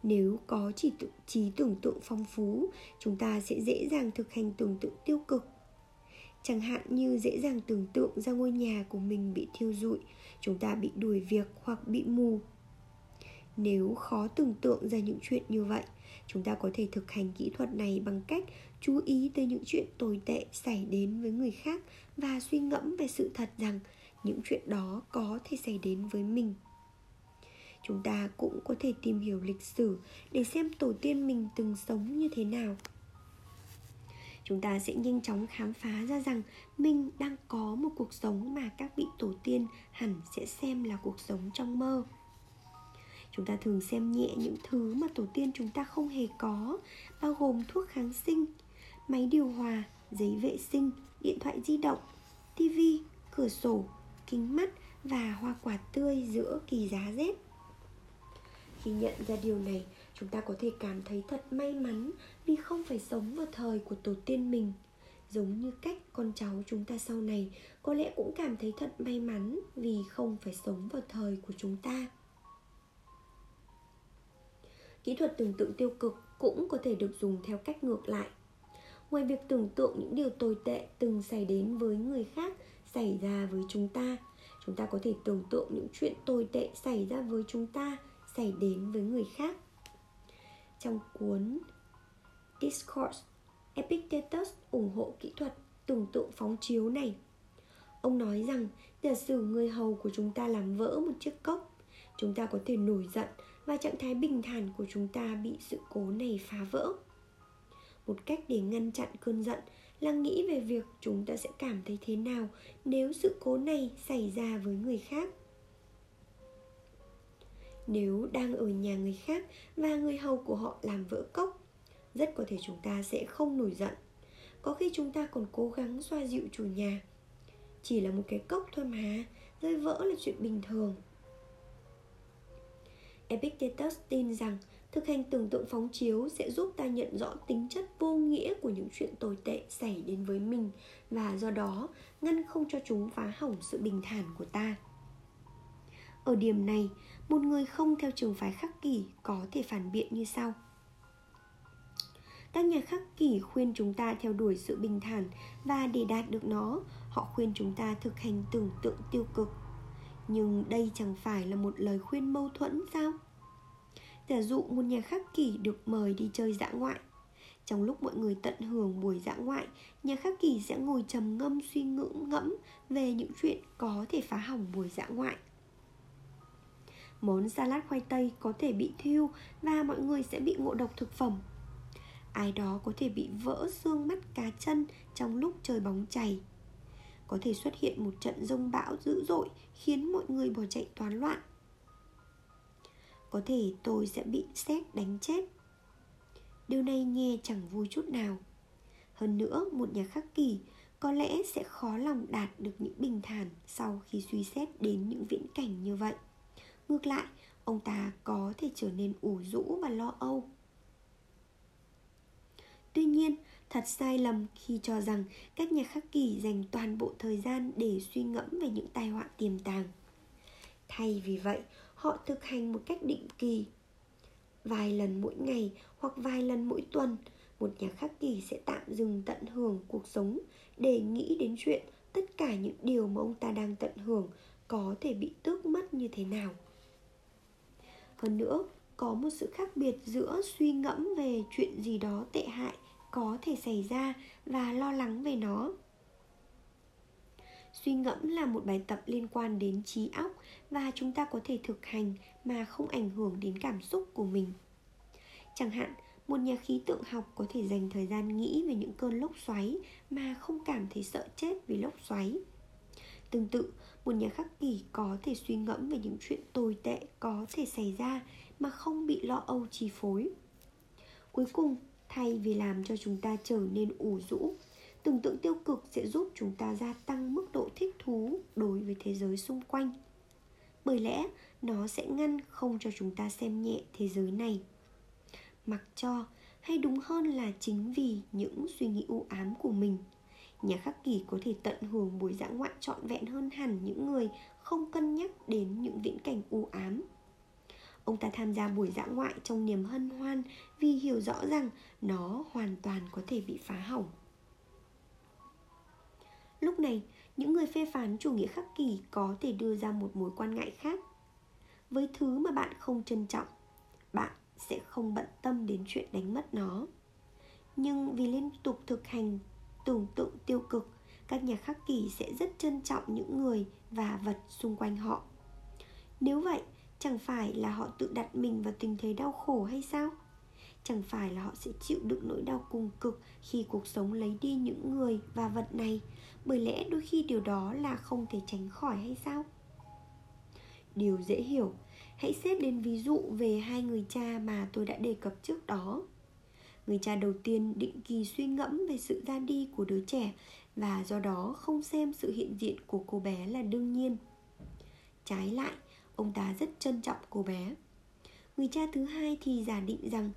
Nếu có chỉ tự, trí tưởng tượng phong phú chúng ta sẽ dễ dàng thực hành tưởng tượng tiêu cực. Chẳng hạn như dễ dàng tưởng tượng ra ngôi nhà của mình bị thiêu rụi chúng ta bị đuổi việc hoặc bị mù nếu khó tưởng tượng ra những chuyện như vậy, chúng ta có thể thực hành kỹ thuật này bằng cách chú ý tới những chuyện tồi tệ xảy đến với người khác và suy ngẫm về sự thật rằng những chuyện đó có thể xảy đến với mình. Chúng ta cũng có thể tìm hiểu lịch sử để xem tổ tiên mình từng sống như thế nào. Chúng ta sẽ nhanh chóng khám phá ra rằng mình đang có một cuộc sống mà các vị tổ tiên hẳn sẽ xem là cuộc sống trong mơ chúng ta thường xem nhẹ những thứ mà tổ tiên chúng ta không hề có, bao gồm thuốc kháng sinh, máy điều hòa, giấy vệ sinh, điện thoại di động tivi cửa sổ, kính mắt và hoa quả tươi giữa kỳ giá rét khi nhận ra điều này, chúng ta có thể cảm thấy thật may mắn vì không phải sống vào thời của tổ tiên mình. Giống như cách con cháu chúng ta sau này có lẽ cũng cảm thấy thật may mắn vì không phải sống vào thời của chúng ta kỹ thuật tưởng tượng tiêu cực cũng có thể được dùng theo cách ngược lại. Ngoài việc tưởng tượng những điều tồi tệ từng xảy đến với người khác xảy ra với chúng ta chúng ta có thể tưởng tượng những chuyện tồi tệ xảy ra với chúng ta xảy đến với người khác. Trong cuốn Discourse, Epictetus ủng hộ kỹ thuật tưởng tượng phóng chiếu này. Ông nói rằng, giả sử người hầu của chúng ta làm vỡ một chiếc cốc, chúng ta có thể nổi giận và trạng thái bình thản của chúng ta bị sự cố này phá vỡ. Một cách để ngăn chặn cơn giận là nghĩ về việc chúng ta sẽ cảm thấy thế nào nếu sự cố này xảy ra với người khác. Nếu đang ở nhà người khác và người hầu của họ làm vỡ cốc, rất có thể chúng ta sẽ không nổi giận. Có khi chúng ta còn cố gắng xoa dịu chủ nhà. Chỉ là một cái cốc thôi mà, rơi vỡ là chuyện bình thường epictetus tin rằng thực hành tưởng tượng phóng chiếu sẽ giúp ta nhận rõ tính chất vô nghĩa của những chuyện tồi tệ xảy đến với mình và do đó ngăn không cho chúng phá hỏng sự bình thản của ta. Ở điểm này, một người không theo trường phái khắc kỷ có thể phản biện như sau. Các nhà khắc kỷ khuyên chúng ta theo đuổi sự bình thản và để đạt được nó, họ khuyên chúng ta thực hành tưởng tượng tiêu cực nhưng đây chẳng phải là một lời khuyên mâu thuẫn sao? Giả dụ một nhà khắc kỷ được mời đi chơi dã ngoại. Trong lúc mọi người tận hưởng buổi dã ngoại, nhà khắc kỷ sẽ ngồi trầm ngâm suy ngưỡng ngẫm về những chuyện có thể phá hỏng buổi dã ngoại. Món salad khoai tây có thể bị thiêu và mọi người sẽ bị ngộ độc thực phẩm. Ai đó có thể bị vỡ xương mắt cá chân trong lúc chơi bóng chày có thể xuất hiện một trận rông bão dữ dội khiến mọi người bỏ chạy toán loạn. Có thể tôi sẽ bị xét đánh chết. Điều này nghe chẳng vui chút nào. Hơn nữa, một nhà khắc kỷ có lẽ sẽ khó lòng đạt được những bình thản sau khi suy xét đến những viễn cảnh như vậy. Ngược lại, ông ta có thể trở nên ủ rũ và lo âu. Tuy nhiên thật sai lầm khi cho rằng các nhà khắc kỷ dành toàn bộ thời gian để suy ngẫm về những tai họa tiềm tàng. Thay vì vậy, họ thực hành một cách định kỳ. Vài lần mỗi ngày hoặc vài lần mỗi tuần, một nhà khắc kỷ sẽ tạm dừng tận hưởng cuộc sống để nghĩ đến chuyện tất cả những điều mà ông ta đang tận hưởng có thể bị tước mất như thế nào. Hơn nữa, có một sự khác biệt giữa suy ngẫm về chuyện gì đó tệ hại có thể xảy ra và lo lắng về nó. Suy ngẫm là một bài tập liên quan đến trí óc và chúng ta có thể thực hành mà không ảnh hưởng đến cảm xúc của mình. Chẳng hạn, một nhà khí tượng học có thể dành thời gian nghĩ về những cơn lốc xoáy mà không cảm thấy sợ chết vì lốc xoáy. Tương tự, một nhà khắc kỷ có thể suy ngẫm về những chuyện tồi tệ có thể xảy ra mà không bị lo âu chi phối. Cuối cùng thay vì làm cho chúng ta trở nên ủ rũ. Tưởng tượng tiêu cực sẽ giúp chúng ta gia tăng mức độ thích thú đối với thế giới xung quanh. Bởi lẽ, nó sẽ ngăn không cho chúng ta xem nhẹ thế giới này. Mặc cho, hay đúng hơn là chính vì những suy nghĩ u ám của mình. Nhà khắc kỷ có thể tận hưởng buổi dã ngoại trọn vẹn hơn hẳn những người không cân nhắc đến những viễn cảnh u ám ông ta tham gia buổi dã ngoại trong niềm hân hoan vì hiểu rõ rằng nó hoàn toàn có thể bị phá hỏng. Lúc này, những người phê phán chủ nghĩa khắc kỷ có thể đưa ra một mối quan ngại khác. Với thứ mà bạn không trân trọng, bạn sẽ không bận tâm đến chuyện đánh mất nó. Nhưng vì liên tục thực hành tưởng tượng tiêu cực, các nhà khắc kỷ sẽ rất trân trọng những người và vật xung quanh họ. Nếu vậy chẳng phải là họ tự đặt mình vào tình thế đau khổ hay sao? Chẳng phải là họ sẽ chịu đựng nỗi đau cùng cực khi cuộc sống lấy đi những người và vật này, bởi lẽ đôi khi điều đó là không thể tránh khỏi hay sao? Điều dễ hiểu. Hãy xét đến ví dụ về hai người cha mà tôi đã đề cập trước đó. Người cha đầu tiên định kỳ suy ngẫm về sự ra đi của đứa trẻ và do đó không xem sự hiện diện của cô bé là đương nhiên. Trái lại ông ta rất trân trọng cô bé. Người cha thứ hai thì giả định rằng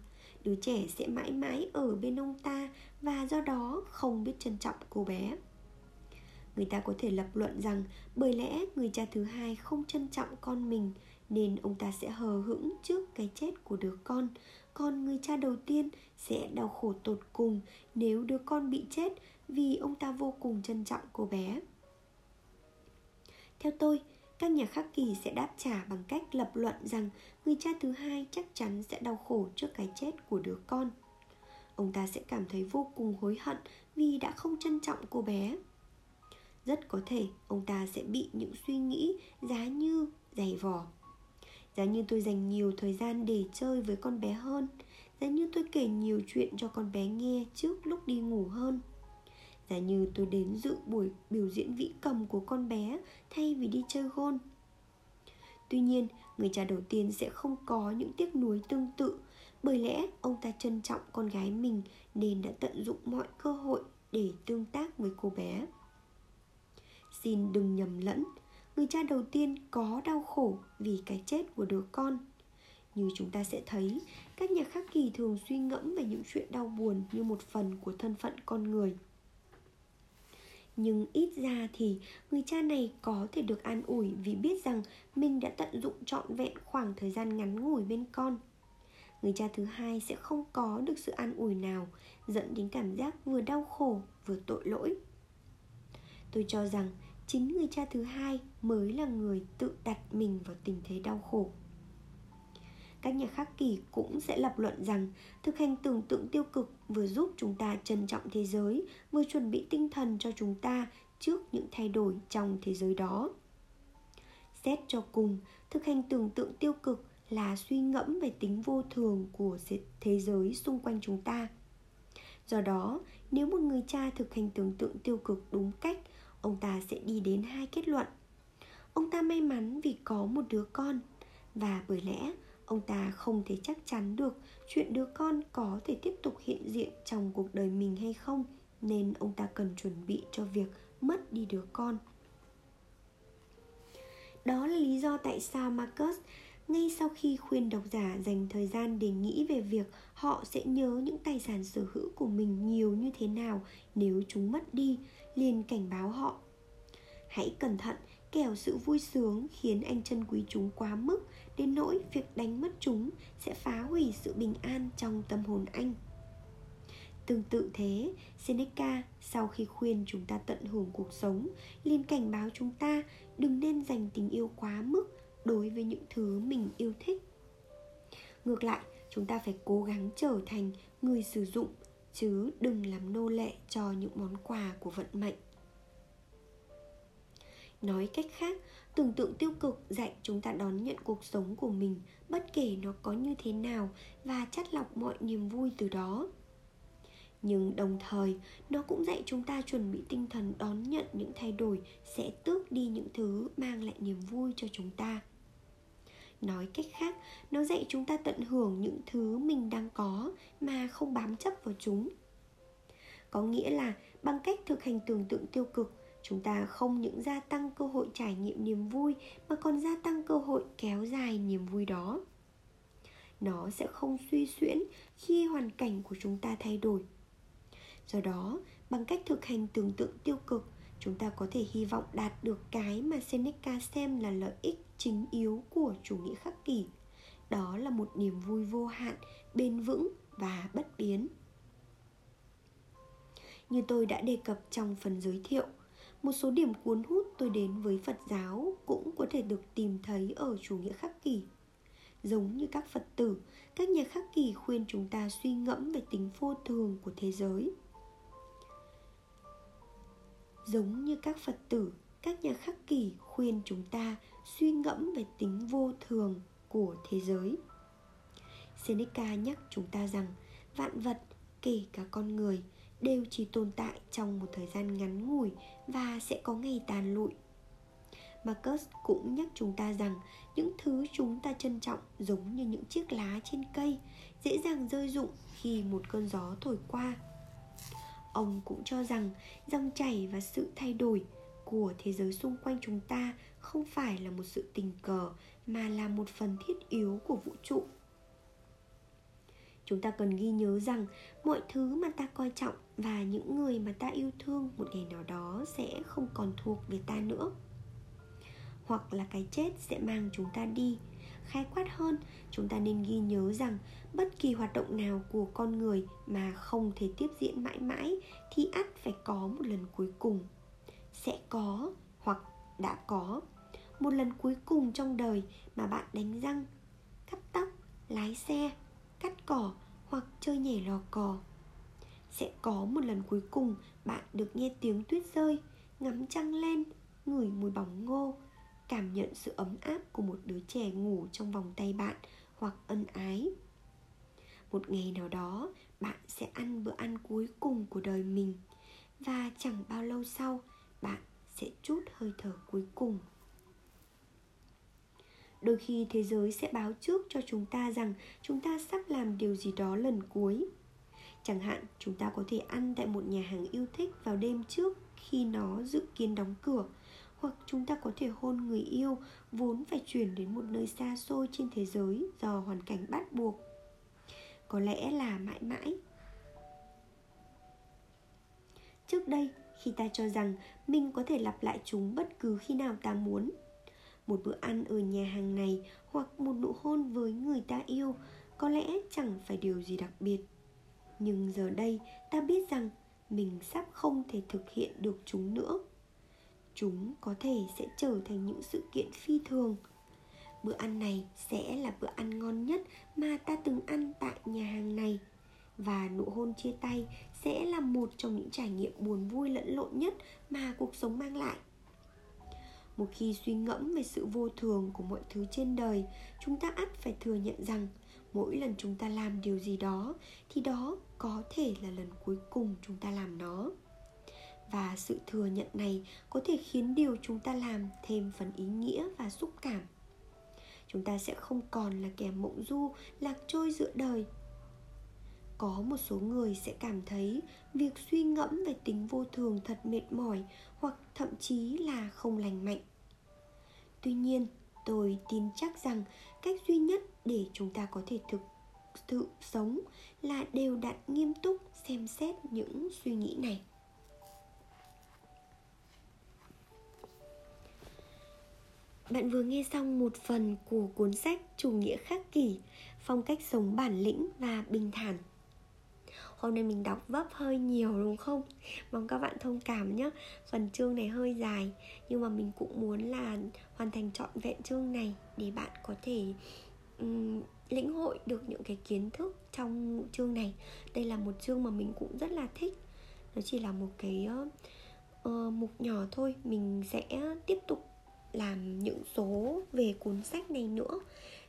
đứa trẻ sẽ mãi mãi ở bên ông ta và do đó không biết trân trọng cô bé. Người ta có thể lập luận rằng bởi lẽ người cha thứ hai không trân trọng con mình nên ông ta sẽ hờ hững trước cái chết của đứa con. Còn người cha đầu tiên sẽ đau khổ tột cùng nếu đứa con bị chết vì ông ta vô cùng trân trọng cô bé. Theo tôi các nhà khắc kỳ sẽ đáp trả bằng cách lập luận rằng người cha thứ hai chắc chắn sẽ đau khổ trước cái chết của đứa con. Ông ta sẽ cảm thấy vô cùng hối hận vì đã không trân trọng cô bé. Rất có thể, ông ta sẽ bị những suy nghĩ giá như dày vò. Giá như tôi dành nhiều thời gian để chơi với con bé hơn, giá như tôi kể nhiều chuyện cho con bé nghe trước lúc đi ngủ hơn. Giả như tôi đến dự buổi biểu diễn vĩ cầm của con bé thay vì đi chơi gôn Tuy nhiên, người cha đầu tiên sẽ không có những tiếc nuối tương tự. Bởi lẽ ông ta trân trọng con gái mình nên đã tận dụng mọi cơ hội để tương tác với cô bé. Xin đừng nhầm lẫn Người cha đầu tiên có đau khổ vì cái chết của đứa con. Như chúng ta sẽ thấy các nhà khắc kỳ thường suy ngẫm về những chuyện đau buồn như một phần của thân phận con người nhưng ít ra thì người cha này có thể được an ủi vì biết rằng mình đã tận dụng trọn vẹn khoảng thời gian ngắn ngủi bên con. Người cha thứ hai sẽ không có được sự an ủi nào, dẫn đến cảm giác vừa đau khổ, vừa tội lỗi. Tôi cho rằng chính người cha thứ hai mới là người tự đặt mình vào tình thế đau khổ các nhà khắc kỷ cũng sẽ lập luận rằng thực hành tưởng tượng tiêu cực vừa giúp chúng ta trân trọng thế giới, vừa chuẩn bị tinh thần cho chúng ta trước những thay đổi trong thế giới đó. Xét cho cùng, thực hành tưởng tượng tiêu cực là suy ngẫm về tính vô thường của thế giới xung quanh chúng ta. Do đó, nếu một người cha thực hành tưởng tượng tiêu cực đúng cách, ông ta sẽ đi đến hai kết luận. Ông ta may mắn vì có một đứa con, và bởi lẽ ông ta không thể chắc chắn được chuyện đứa con có thể tiếp tục hiện diện trong cuộc đời mình hay không, nên ông ta cần chuẩn bị cho việc mất đi đứa con. Đó là lý do tại sao Marcus, ngay sau khi khuyên độc giả dành thời gian để nghĩ về việc họ sẽ nhớ những tài sản sở hữu của mình nhiều như thế nào nếu chúng mất đi, liền cảnh báo họ, hãy cẩn thận kẻo sự vui sướng khiến anh trân quý chúng quá mức đến nỗi việc đánh mất chúng sẽ phá hủy sự bình an trong tâm hồn anh. Tương tự thế, Seneca sau khi khuyên chúng ta tận hưởng cuộc sống liền cảnh báo chúng ta đừng nên dành tình yêu quá mức đối với những thứ mình yêu thích. Ngược lại, chúng ta phải cố gắng trở thành người sử dụng chứ đừng làm nô lệ cho những món quà của vận mệnh nói cách khác, tưởng tượng tiêu cực dạy chúng ta đón nhận cuộc sống của mình, bất kể nó có như thế nào và chắt lọc mọi niềm vui từ đó. Nhưng đồng thời, nó cũng dạy chúng ta chuẩn bị tinh thần đón nhận những thay đổi sẽ tước đi những thứ mang lại niềm vui cho chúng ta. Nói cách khác, nó dạy chúng ta tận hưởng những thứ mình đang có mà không bám chấp vào chúng. Có nghĩa là, bằng cách thực hành tưởng tượng tiêu cực chúng ta không những gia tăng cơ hội trải nghiệm niềm vui, mà còn gia tăng cơ hội kéo dài niềm vui đó. Nó sẽ không suy xuyễn khi hoàn cảnh của chúng ta thay đổi. Do đó, bằng cách thực hành tưởng tượng tiêu cực, chúng ta có thể hy vọng đạt được cái mà seneca xem là lợi ích chính yếu của chủ nghĩa khắc kỷ. Đó là một niềm vui vô hạn, bền vững và bất biến. Như tôi đã đề cập trong phần giới thiệu một số điểm cuốn hút tôi đến với phật giáo cũng có thể được tìm thấy ở chủ nghĩa khắc kỷ. Giống như các phật tử, các nhà khắc kỷ khuyên chúng ta suy ngẫm về tính vô thường của thế giới. Giống như các phật tử, các nhà khắc kỷ khuyên chúng ta suy ngẫm về tính vô thường của thế giới. Seneca nhắc chúng ta rằng vạn vật, kể cả con người đều chỉ tồn tại trong một thời gian ngắn ngủi và sẽ có ngày tàn lụi. Marcus cũng nhắc chúng ta rằng những thứ chúng ta trân trọng giống như những chiếc lá trên cây, dễ dàng rơi rụng khi một cơn gió thổi qua. Ông cũng cho rằng dòng chảy và sự thay đổi của thế giới xung quanh chúng ta không phải là một sự tình cờ mà là một phần thiết yếu của vũ trụ chúng ta cần ghi nhớ rằng mọi thứ mà ta coi trọng và những người mà ta yêu thương một ngày nào đó sẽ không còn thuộc về ta nữa. Hoặc là cái chết sẽ mang chúng ta đi. Khái quát hơn, chúng ta nên ghi nhớ rằng bất kỳ hoạt động nào của con người mà không thể tiếp diễn mãi mãi thì ắt phải có một lần cuối cùng. Sẽ có hoặc đã có một lần cuối cùng trong đời mà bạn đánh răng, cắt tóc, lái xe cắt cỏ hoặc chơi nhảy lò cò. Sẽ có một lần cuối cùng bạn được nghe tiếng tuyết rơi, ngắm trăng lên ngửi mùi bóng ngô, cảm nhận sự ấm áp của một đứa trẻ ngủ trong vòng tay bạn hoặc ân ái. Một ngày nào đó, bạn sẽ ăn bữa ăn cuối cùng của đời mình và chẳng bao lâu sau, bạn sẽ chút hơi thở cuối cùng đôi khi thế giới sẽ báo trước cho chúng ta rằng chúng ta sắp làm điều gì đó lần cuối. Chẳng hạn, chúng ta có thể ăn tại một nhà hàng yêu thích vào đêm trước khi nó dự kiến đóng cửa, hoặc chúng ta có thể hôn người yêu vốn phải chuyển đến một nơi xa xôi trên thế giới do hoàn cảnh bắt buộc. Có lẽ là mãi mãi. Trước đây, khi ta cho rằng mình có thể lặp lại chúng bất cứ khi nào ta muốn một bữa ăn ở nhà hàng này hoặc một nụ hôn với người ta yêu, có lẽ chẳng phải điều gì đặc biệt. Nhưng giờ đây, ta biết rằng mình sắp không thể thực hiện được chúng nữa. Chúng có thể sẽ trở thành những sự kiện phi thường. Bữa ăn này sẽ là bữa ăn ngon nhất mà ta từng ăn tại nhà hàng này. Và nụ hôn chia tay sẽ là một trong những trải nghiệm buồn vui lẫn lộn nhất mà cuộc sống mang lại một khi suy ngẫm về sự vô thường của mọi thứ trên đời, chúng ta ắt phải thừa nhận rằng mỗi lần chúng ta làm điều gì đó, thì đó có thể là lần cuối cùng chúng ta làm nó. Và sự thừa nhận này có thể khiến điều chúng ta làm thêm phần ý nghĩa và xúc cảm. Chúng ta sẽ không còn là kẻ mộng du, lạc trôi giữa đời. Có một số người sẽ cảm thấy việc suy ngẫm về tính vô thường thật mệt mỏi hoặc thậm chí là không lành mạnh tuy nhiên, tôi tin chắc rằng cách duy nhất để chúng ta có thể thực sự sống là đều đặn nghiêm túc xem xét những suy nghĩ này. Bạn vừa nghe xong một phần của cuốn sách Chủ nghĩa khắc kỷ, Phong cách sống bản lĩnh và bình thản. Hôm nay mình đọc vấp hơi nhiều đúng không? Mong các bạn thông cảm nhé. Phần chương này hơi dài Nhưng mà mình cũng muốn là hoàn thành trọn vẹn chương này Để bạn có thể um, lĩnh hội được những cái kiến thức trong chương này. Đây là một chương mà mình cũng rất là thích. Nó chỉ là một cái uh, mục nhỏ thôi. Mình sẽ tiếp tục làm những số về cuốn sách này nữa.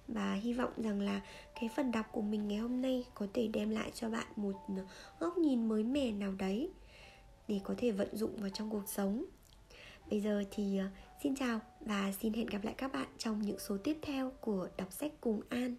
Và hy vọng rằng là cái phần đọc của mình ngày hôm nay có thể đem lại cho bạn một ừ, góc nhìn mới mẻ nào đấy để có thể vận dụng vào trong cuộc sống. Bây giờ thì ờ, xin chào và xin hẹn gặp lại các bạn trong những số tiếp theo của đọc sách cùng an.